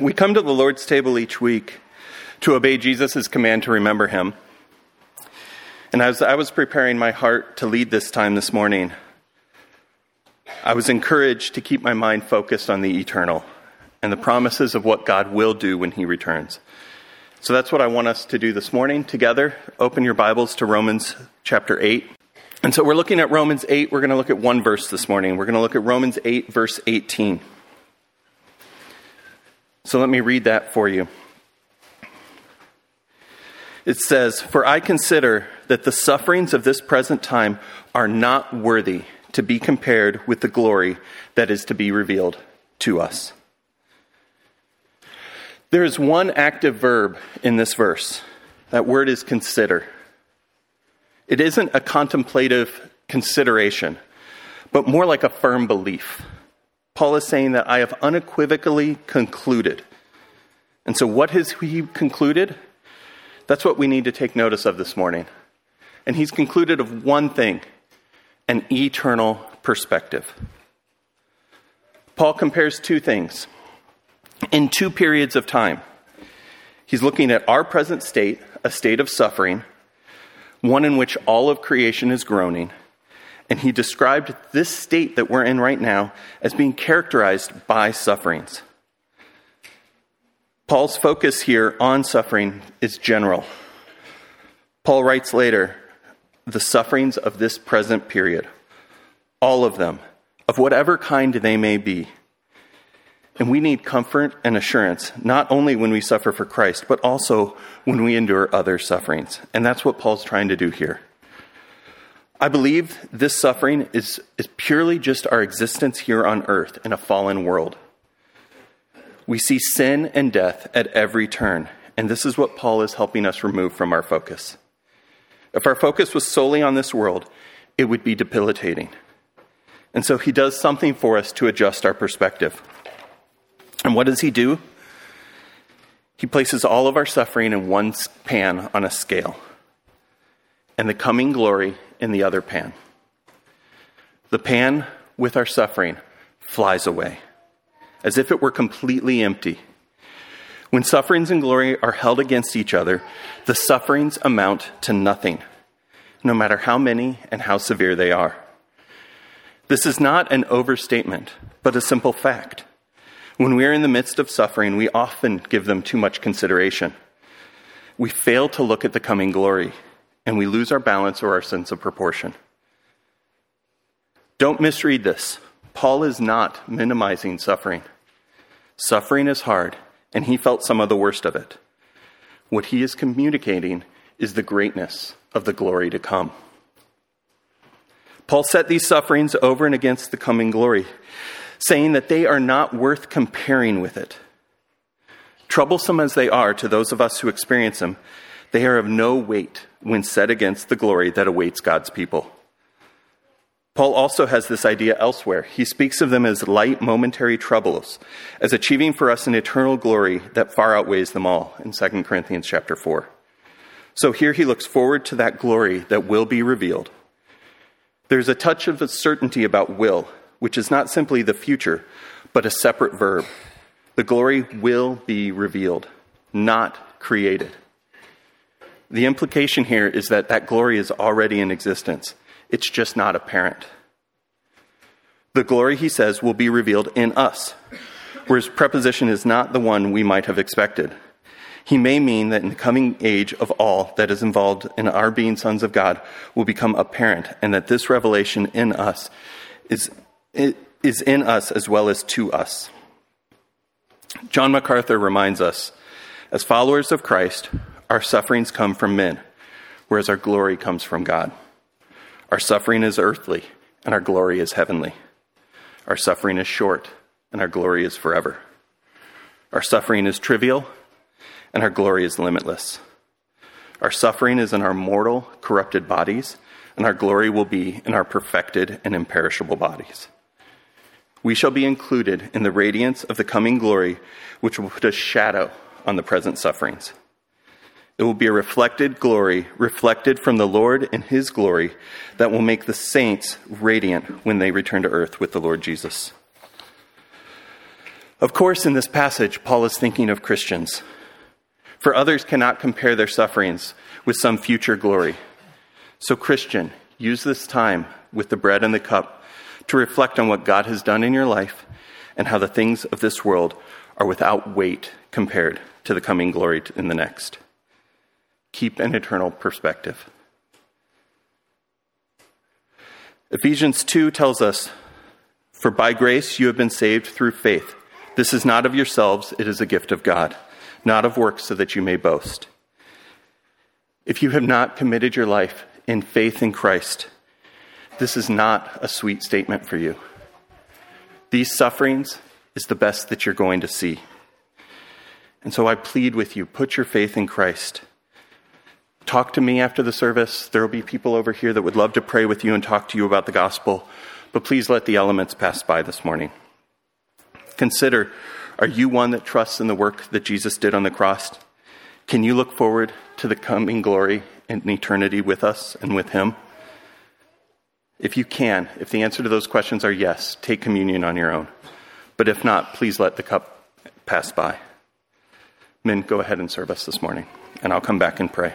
We come to the Lord's table each week to obey Jesus' command to remember him. And as I was preparing my heart to lead this time this morning, I was encouraged to keep my mind focused on the eternal and the promises of what God will do when he returns. So that's what I want us to do this morning together. Open your Bibles to Romans chapter 8. And so we're looking at Romans 8. We're going to look at one verse this morning. We're going to look at Romans 8, verse 18. So let me read that for you. It says, For I consider that the sufferings of this present time are not worthy to be compared with the glory that is to be revealed to us. There is one active verb in this verse. That word is consider. It isn't a contemplative consideration, but more like a firm belief. Paul is saying that I have unequivocally concluded. And so, what has he concluded? That's what we need to take notice of this morning. And he's concluded of one thing an eternal perspective. Paul compares two things in two periods of time. He's looking at our present state, a state of suffering, one in which all of creation is groaning, and he described this state that we're in right now as being characterized by sufferings. Paul's focus here on suffering is general. Paul writes later the sufferings of this present period, all of them, of whatever kind they may be. And we need comfort and assurance, not only when we suffer for Christ, but also when we endure other sufferings. And that's what Paul's trying to do here. I believe this suffering is, is purely just our existence here on earth in a fallen world. We see sin and death at every turn, and this is what Paul is helping us remove from our focus. If our focus was solely on this world, it would be debilitating. And so he does something for us to adjust our perspective. And what does he do? He places all of our suffering in one pan on a scale, and the coming glory in the other pan. The pan with our suffering flies away, as if it were completely empty. When sufferings and glory are held against each other, the sufferings amount to nothing, no matter how many and how severe they are. This is not an overstatement, but a simple fact. When we are in the midst of suffering, we often give them too much consideration. We fail to look at the coming glory and we lose our balance or our sense of proportion. Don't misread this. Paul is not minimizing suffering. Suffering is hard, and he felt some of the worst of it. What he is communicating is the greatness of the glory to come. Paul set these sufferings over and against the coming glory, saying that they are not worth comparing with it. Troublesome as they are to those of us who experience them, they are of no weight when set against the glory that awaits God's people. Paul also has this idea elsewhere. He speaks of them as light momentary troubles, as achieving for us an eternal glory that far outweighs them all in 2 Corinthians chapter 4. So here he looks forward to that glory that will be revealed. There's a touch of certainty about will, which is not simply the future, but a separate verb. The glory will be revealed, not created. The implication here is that that glory is already in existence, it's just not apparent. The glory, he says, will be revealed in us, whereas preposition is not the one we might have expected. He may mean that in the coming age of all that is involved in our being sons of God will become apparent, and that this revelation in us is, is in us as well as to us. John MacArthur reminds us as followers of Christ, our sufferings come from men, whereas our glory comes from God. Our suffering is earthly, and our glory is heavenly. Our suffering is short, and our glory is forever. Our suffering is trivial, and our glory is limitless. Our suffering is in our mortal, corrupted bodies, and our glory will be in our perfected and imperishable bodies. We shall be included in the radiance of the coming glory, which will put a shadow on the present sufferings. It will be a reflected glory, reflected from the Lord in his glory, that will make the saints radiant when they return to earth with the Lord Jesus. Of course, in this passage, Paul is thinking of Christians. For others cannot compare their sufferings with some future glory. So, Christian, use this time with the bread and the cup to reflect on what God has done in your life and how the things of this world are without weight compared to the coming glory in the next. Keep an eternal perspective. Ephesians 2 tells us, For by grace you have been saved through faith. This is not of yourselves, it is a gift of God, not of works so that you may boast. If you have not committed your life in faith in Christ, this is not a sweet statement for you. These sufferings is the best that you're going to see. And so I plead with you put your faith in Christ. Talk to me after the service. There will be people over here that would love to pray with you and talk to you about the gospel, but please let the elements pass by this morning. Consider are you one that trusts in the work that Jesus did on the cross? Can you look forward to the coming glory and eternity with us and with Him? If you can, if the answer to those questions are yes, take communion on your own. But if not, please let the cup pass by. Men, go ahead and serve us this morning, and I'll come back and pray.